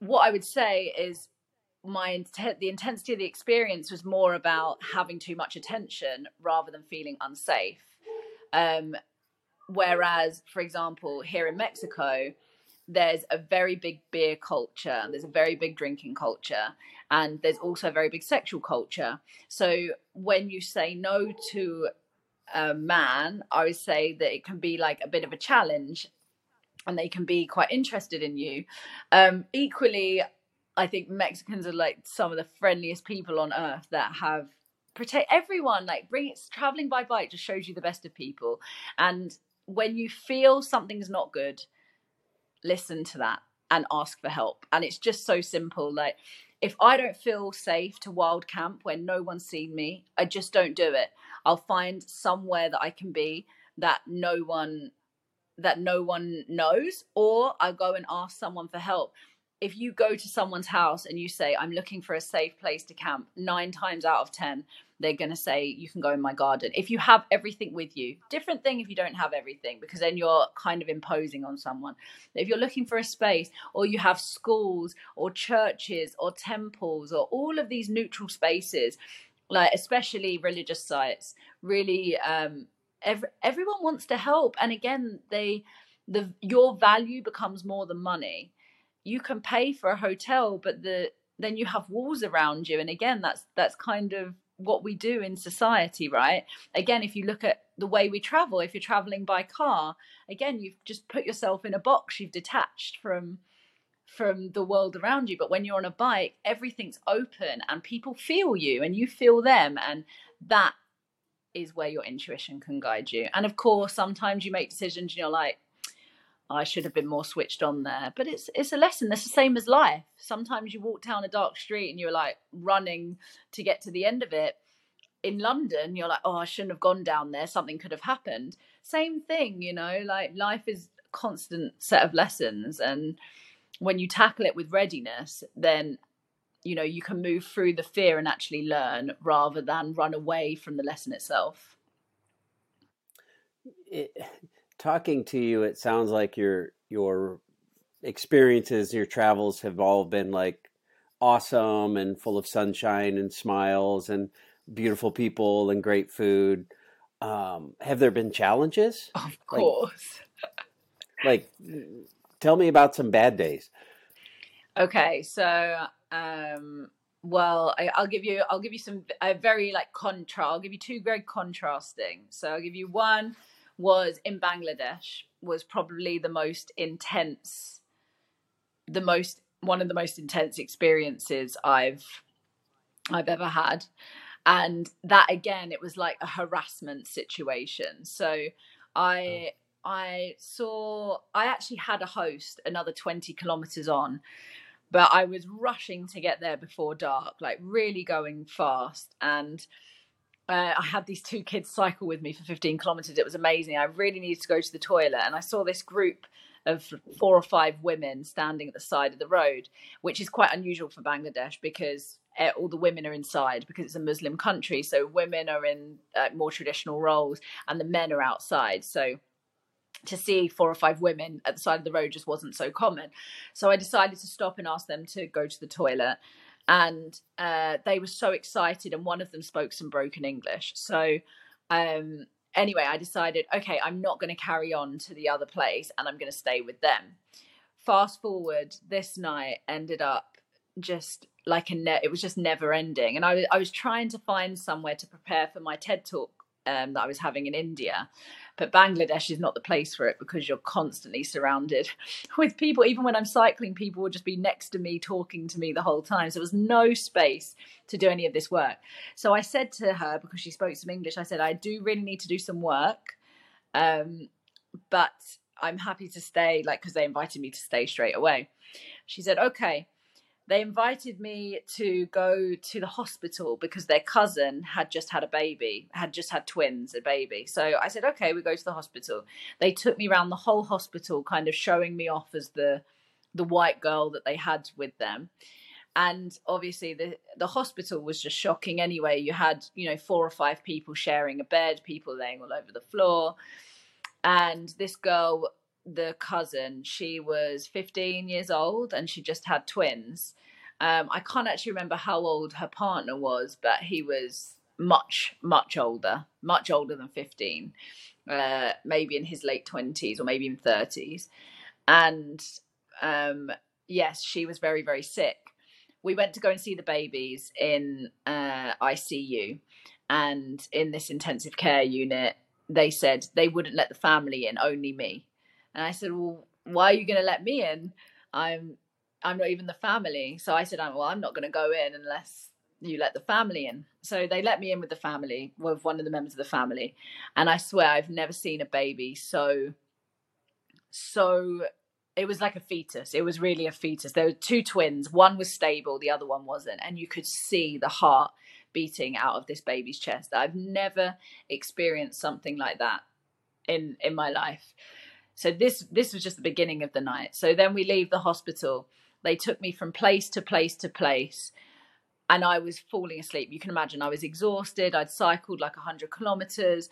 what I would say is my intent the intensity of the experience was more about having too much attention rather than feeling unsafe um, whereas for example here in mexico there's a very big beer culture there's a very big drinking culture and there's also a very big sexual culture so when you say no to a man i would say that it can be like a bit of a challenge and they can be quite interested in you. Um, equally, I think Mexicans are like some of the friendliest people on earth that have protect everyone. Like bring traveling by bike just shows you the best of people. And when you feel something's not good, listen to that and ask for help. And it's just so simple. Like if I don't feel safe to wild camp when no one's seen me, I just don't do it. I'll find somewhere that I can be that no one that no one knows, or I go and ask someone for help. If you go to someone's house and you say, I'm looking for a safe place to camp, nine times out of 10, they're going to say, You can go in my garden. If you have everything with you, different thing if you don't have everything, because then you're kind of imposing on someone. If you're looking for a space, or you have schools, or churches, or temples, or all of these neutral spaces, like especially religious sites, really, um, every, everyone wants to help. And again, they, the your value becomes more than money you can pay for a hotel but the then you have walls around you. And again that's that's kind of what we do in society right? Again if you look at the way we travel if you're traveling by car again you've just put yourself in a box. You've detached from from the world around you. But when you're on a bike everything's open and people feel you and you feel them. And that is where your intuition can guide you. And of course sometimes you make decisions and you're like I should have been more switched on there. But it's it's a lesson. It's the same as life. Sometimes you walk down a dark street and you're like running to get to the end of it. In London, you're like, oh, I shouldn't have gone down there. Something could have happened. Same thing, you know. Like life is a constant set of lessons, and when you tackle it with readiness, then you know you can move through the fear and actually learn rather than run away from the lesson itself. It talking to you, it sounds like your your experiences, your travels have all been like awesome and full of sunshine and smiles and beautiful people and great food. Um, have there been challenges? Of course. Like, like, tell me about some bad days. Okay, so um, well, I, will give you I'll give you some a very like contrast. I'll give you two very contrasting. So I'll give you one was in Bangladesh was probably the most intense the most one of the most intense experiences I've I've ever had. And that again it was like a harassment situation. So I hmm. I saw I actually had a host another 20 kilometers on but I was rushing to get there before dark like really going fast. And uh, I had these two kids cycle with me for 15 kilometers. It was amazing. I really needed to go to the toilet, and I saw this group of four or five women standing at the side of the road, which is quite unusual for Bangladesh because eh, all the women are inside because it's a Muslim country. So women are in uh, more traditional roles, and the men are outside. So to see four or five women at the side of the road just wasn't so common. So I decided to stop and ask them to go to the toilet and uh, they were so excited and one of them spoke some broken english. So um, anyway i decided okay i'm not going to carry on to the other place and i'm going to stay with them. Fast forward this night ended up just like a net it was just never ending. And I, I was trying to find somewhere to prepare for my ted talk um, that i was having in india but Bangladesh is not the place for it because you're constantly surrounded with people. Even when I'm cycling, people will just be next to me talking to me the whole time. So there was no space to do any of this work. So I said to her, because she spoke some English, I said, I do really need to do some work. Um, but I'm happy to stay, like, because they invited me to stay straight away. She said, okay they invited me to go to the hospital because their cousin had just had a baby, had just had twins, a baby. So I said, okay, we go to the hospital. They took me around the whole hospital, kind of showing me off as the the white girl that they had with them. And obviously the the hospital was just shocking anyway. You had, you know, four or five people sharing a bed, people laying all over the floor. And this girl the cousin, she was 15 years old and she just had twins. Um, I can't actually remember how old her partner was, but he was much, much older, much older than 15, uh, maybe in his late 20s or maybe in 30s. And um, yes, she was very, very sick. We went to go and see the babies in uh, ICU. And in this intensive care unit, they said they wouldn't let the family in, only me. And I said, well, why are you going to let me in? I'm I'm not even the family. So I said, well, I'm not going to go in unless you let the family in. So they let me in with the family, with one of the members of the family. And I swear I've never seen a baby so, so, it was like a fetus. It was really a fetus. There were two twins. One was stable, the other one wasn't. And you could see the heart beating out of this baby's chest. I've never experienced something like that in in my life. So this this was just the beginning of the night. So then we leave the hospital They took me from place to place to place and I was falling asleep. You can imagine I was exhausted. I'd cycled like 100 kilometers.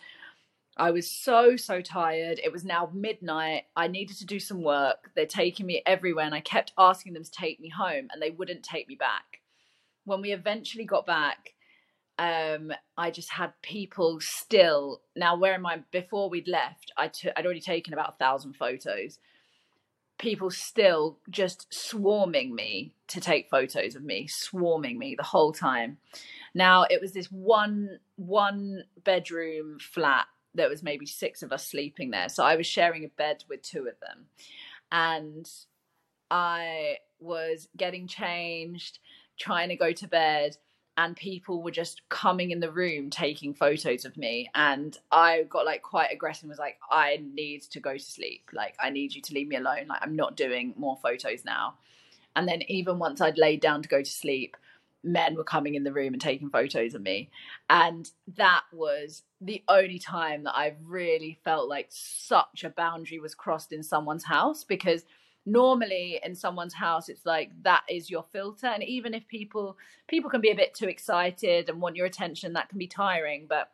I was so, so tired. It was now midnight. I needed to do some work. They're taking me everywhere, and I kept asking them to take me home, and they wouldn't take me back. When we eventually got back, um, I just had people still. Now, where am I? Before we'd left. I'd already taken about a thousand photos. People still just swarming me to take photos of me, swarming me the whole time. Now it was this one one bedroom flat there was maybe six of us sleeping there. So I was sharing a bed with two of them. And I was getting changed, trying to go to bed, and people were just coming in the room taking photos of me. And I got like quite aggressive and was like, I need to go to sleep. Like, I need you to leave me alone. Like, I'm not doing more photos now. And then, even once I'd laid down to go to sleep, men were coming in the room and taking photos of me. And that was the only time that I really felt like such a boundary was crossed in someone's house because normally in someone's house it's like that is your filter and even if people people can be a bit too excited and want your attention that can be tiring but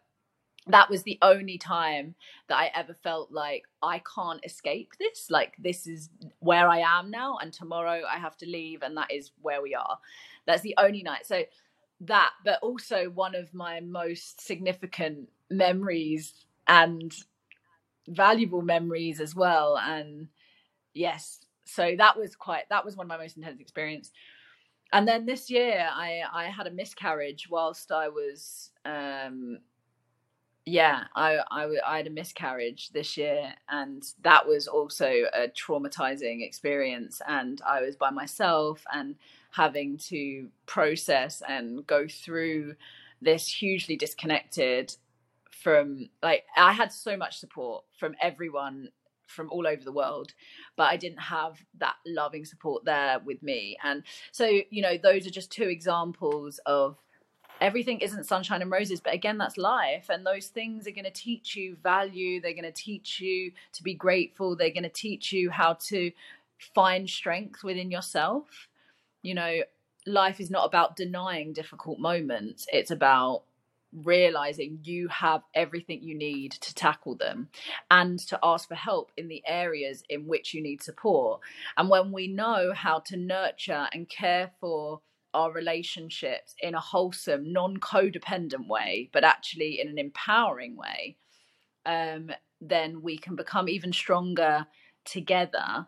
that was the only time that I ever felt like I can't escape this. Like, this is where I am now, and tomorrow I have to leave, and that is where we are. That's the only night. So, that, but also one of my most significant memories and valuable memories as well. And yes, so that was quite, that was one of my most intense experience. And then this year, I I had a miscarriage whilst I was um, yeah, I, I, I had a miscarriage this year, and that was also a traumatizing experience. And I was by myself and having to process and go through this hugely disconnected from like I had so much support from everyone from all over the world but i didn't have that loving support there with me. And so you know those are just two examples of everything isn't sunshine and roses but again that's life. And those things are going to teach you value. They're going to teach you to be grateful. They're going to teach you how to find strength within yourself. You know life is not about denying difficult moments. It's about realizing you have everything you need to tackle them and to ask for help in the areas in which you need support. And when we know how to nurture and care for our relationships in a wholesome, non codependent way, but actually in an empowering way, um, then we can become even stronger together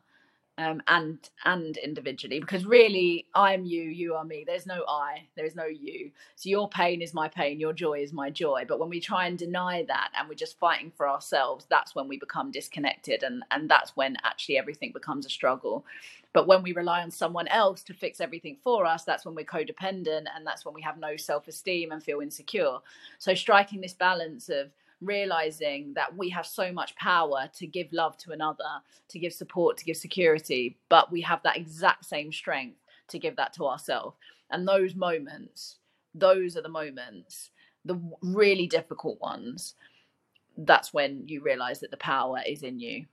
um, and and individually because really i'm you you are me. There's no i there's no you. So your pain is my pain your joy is my joy. But when we try and deny that and we're just fighting for ourselves that's when we become disconnected and and that's when actually everything becomes a struggle. But when we rely on someone else to fix everything for us that's when we're codependent and that's when we have no self-esteem and feel insecure. So striking this balance of realizing that we have so much power to give love to another, to give support, to give security, but we have that exact same strength to give that to ourselves. And those moments, those are the moments, the really difficult ones. That's when you realize that the power is in you.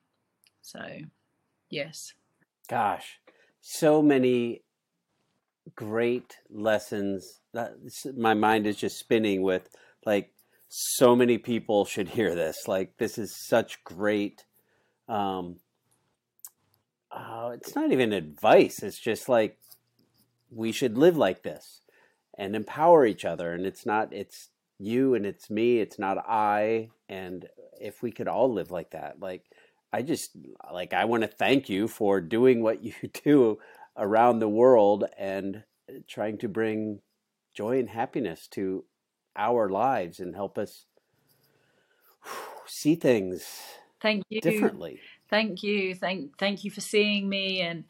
So, yes. Gosh, so many great lessons. That my mind is just spinning with like so many people should hear this. Like this is such great. Um, uh, it's not even advice. It's just like we should live like this and empower each other. And it's not. It's you and it's me. It's not I. And if we could all live like that, like I just like I want to thank you for doing what you do around the world and trying to bring joy and happiness to our lives and help us see things thank you. differently. Thank you. Thank thank you for seeing me and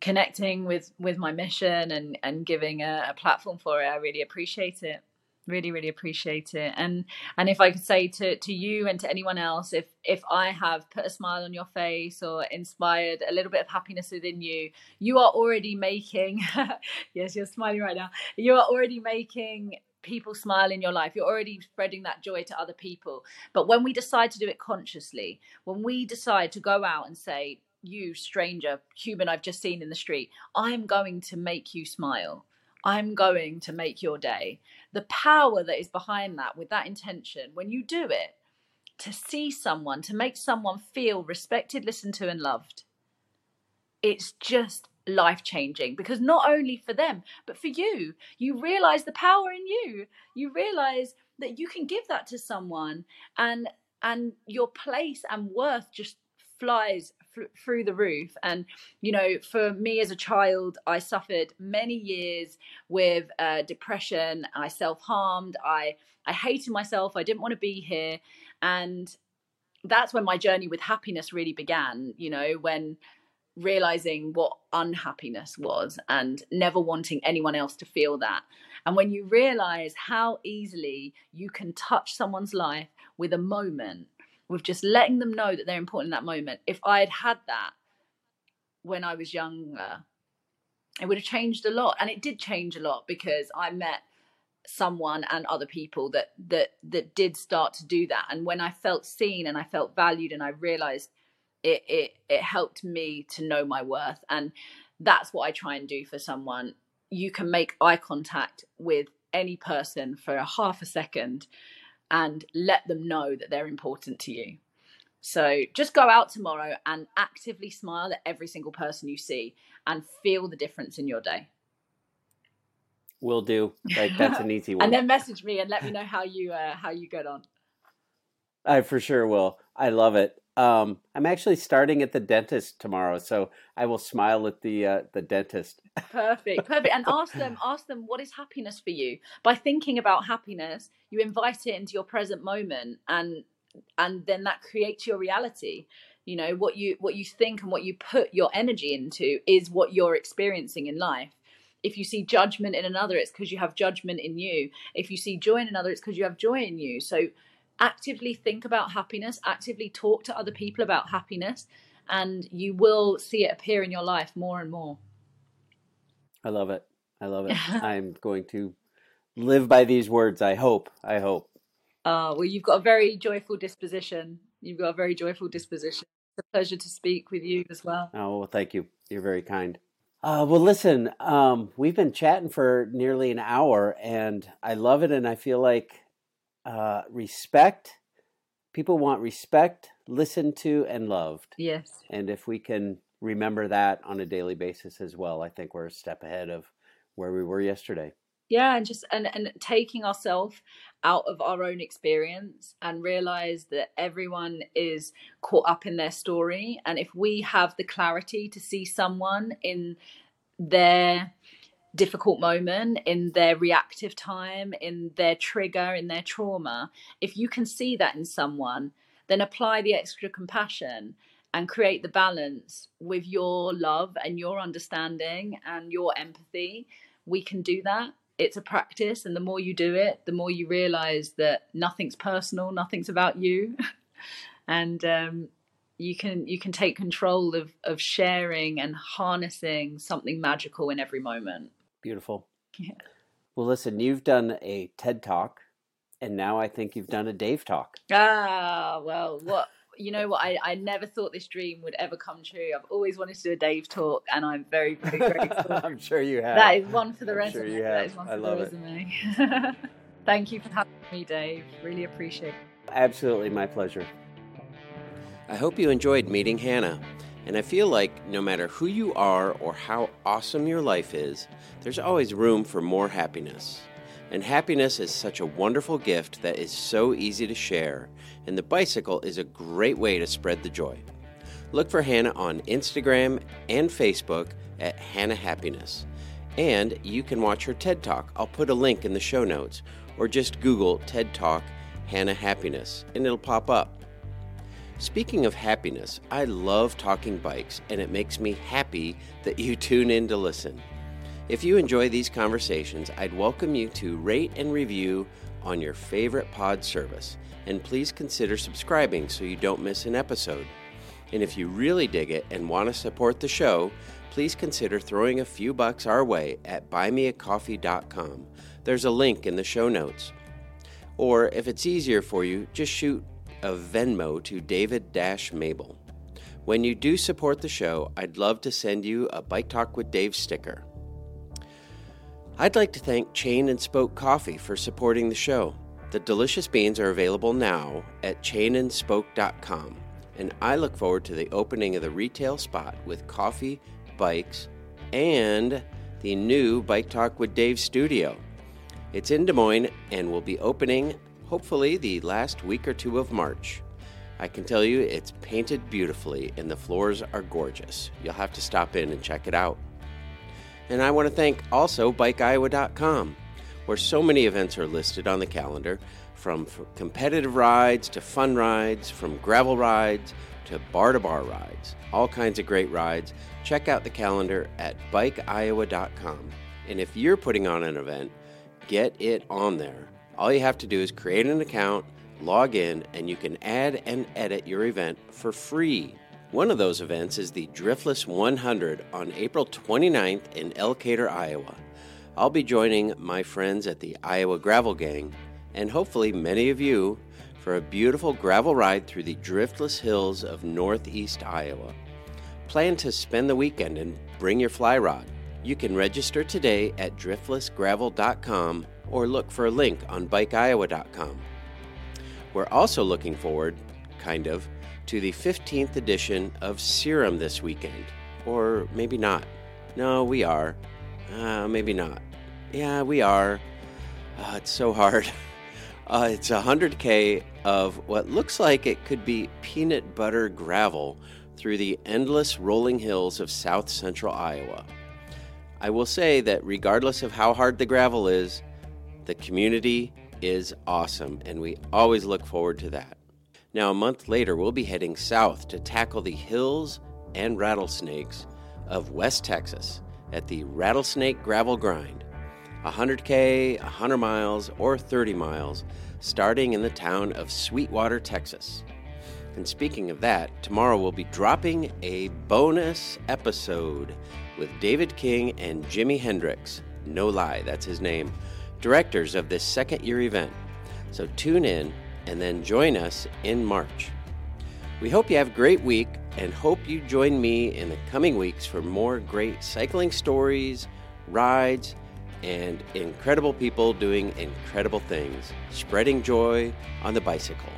connecting with with my mission and and giving a, a platform for it. I really appreciate it. Really really appreciate it. And and if i could say to to you and to anyone else if if i have put a smile on your face or inspired a little bit of happiness within you you are already making yes you're smiling right now. You are already making people smile in your life you're already spreading that joy to other people but when we decide to do it consciously when we decide to go out and say you, stranger, human I've just seen in the street. I'm going to make you smile. I'm going to make your day. The power that is behind that with that intention, when you do it, to see someone, to make someone feel respected, listened to, and loved, it's just life changing because not only for them, but for you, you realize the power in you. You realize that you can give that to someone and and your place and worth just flies through the roof. And you know for me as a child i suffered many years with uh, depression. I self-harmed. I i hated myself. I didn't want to be here. And that's when my journey with happiness really began you know when realizing what unhappiness was and never wanting anyone else to feel that and when you realize how easily you can touch someone's life with a moment with just letting them know that they're important in that moment. If I had had that when I was younger, it would have changed a lot. And it did change a lot because I met someone and other people that that that did start to do that. And when I felt seen and I felt valued and I realized it it it helped me to know my worth. And that's what I try and do for someone. You can make eye contact with any person for a half a second and let them know that they're important to you. So just go out tomorrow and actively smile at every single person you see and feel the difference in your day. Will do. Like that's an easy one. and then message me and let me know how you uh, how you get on. I for sure will. I love it. Um, I'm actually starting at the dentist tomorrow, so I will smile at the uh, the dentist. perfect, perfect. And ask them, ask them, what is happiness for you? By thinking about happiness, you invite it into your present moment, and and then that creates your reality. You know what you what you think and what you put your energy into is what you're experiencing in life. If you see judgment in another, it's because you have judgment in you. If you see joy in another, it's because you have joy in you. So actively think about happiness, actively talk to other people about happiness, and you will see it appear in your life more and more. I love it. I love it. I'm going to live by these words. I hope. I hope. Uh, well, you've got a very joyful disposition. You've got a very joyful disposition. It's a pleasure to speak with you as well. Oh, well, thank you. You're very kind. Uh, well, listen, um, we've been chatting for nearly an hour, and I love it. And I feel like uh, respect. People want respect, listened to, and loved. Yes. And if we can remember that on a daily basis as well, I think we're a step ahead of where we were yesterday. Yeah, and just and and taking ourselves out of our own experience and realize that everyone is caught up in their story and if we have the clarity to see someone in their difficult moment, in their reactive time, in their trigger, in their trauma, if you can see that in someone, then apply the extra compassion and create the balance with your love and your understanding and your empathy. We can do that. It's a practice, and the more you do it, the more you realize that nothing's personal, nothing's about you, and um, you can you can take control of of sharing and harnessing something magical in every moment. Beautiful. Yeah. Well, listen, you've done a TED Talk, and now I think you've done a Dave Talk. Ah, well, what you know what I, I never thought this dream would ever come true. I've always wanted to do a Dave talk, and I'm very very grateful. I'm sure you have. That is one for the I'm resume. Sure you have. is one I for love the it. resume. Thank you for having me, Dave. Really appreciate it. Absolutely, my pleasure. I hope you enjoyed meeting Hannah. And I feel like no matter who you are or how awesome your life is, there's always room for more happiness. And happiness is such a wonderful gift that is so easy to share, and the bicycle is a great way to spread the joy. Look for Hannah on Instagram and Facebook at Hannah Happiness. And you can watch her TED Talk. I'll put a link in the show notes, or just Google TED Talk Hannah Happiness, and it'll pop up. Speaking of happiness, I love talking bikes, and it makes me happy that you tune in to listen. If you enjoy these conversations, I'd welcome you to rate and review on your favorite pod service, and please consider subscribing so you don't miss an episode. And if you really dig it and want to support the show, please consider throwing a few bucks our way at buymeacoffee.com. There's a link in the show notes. Or if it's easier for you, just shoot a Venmo to David Mable. When you do support the show, I'd love to send you a Bike Talk with Dave sticker. I'd like to thank Chain and Spoke Coffee for supporting the show. The delicious beans are available now at chainandspoke.com, and I look forward to the opening of the retail spot with coffee, bikes, and the new Bike Talk with Dave studio. It's in Des Moines and will be opening hopefully the last week or two of March. I can tell you it's painted beautifully and the floors are gorgeous. You'll have to stop in and check it out. And I want to thank also BikeIowa.com where so many events are listed on the calendar from competitive rides to fun rides, from gravel rides to bar to bar rides, all kinds of great rides. Check out the calendar at bikeiowa.com. And if you're putting on an event, get it on there. All you have to do is create an account, log in, and you can add and edit your event for free. One of those events is the Driftless 100 on April 29th in Elkader, Iowa. I'll be joining my friends at the Iowa Gravel Gang, and hopefully many of you, for a beautiful gravel ride through the driftless hills of northeast Iowa. Plan to spend the weekend and bring your fly rod. You can register today at driftlessgravel.com or look for a link on bikeiowa.com. We're also looking forward, kind of, to the 15th edition of CIRREM this weekend. Or maybe not. No, we are. Uh, maybe not. Yeah, we are. Uh, it's so hard. Uh, it's 100K of what looks like it could be peanut butter gravel through the endless rolling hills of south central Iowa. I will say that regardless of how hard the gravel is, the community is awesome, and we always look forward to that. Now, a month later, we'll be heading south to tackle the hills and rattlesnakes of West Texas at the Rattlesnake Gravel Grind. 100K, 100 miles, or 30 miles, starting in the town of Sweetwater, Texas. And speaking of that, tomorrow we'll be dropping a bonus episode with David King and Jimi Hendrix. No lie, that's his name. Directors of this second year event. So tune in and then join us in March. We hope you have a great week and hope you join me in the coming weeks for more great cycling stories, rides, and incredible people doing incredible things, spreading joy on the bicycle.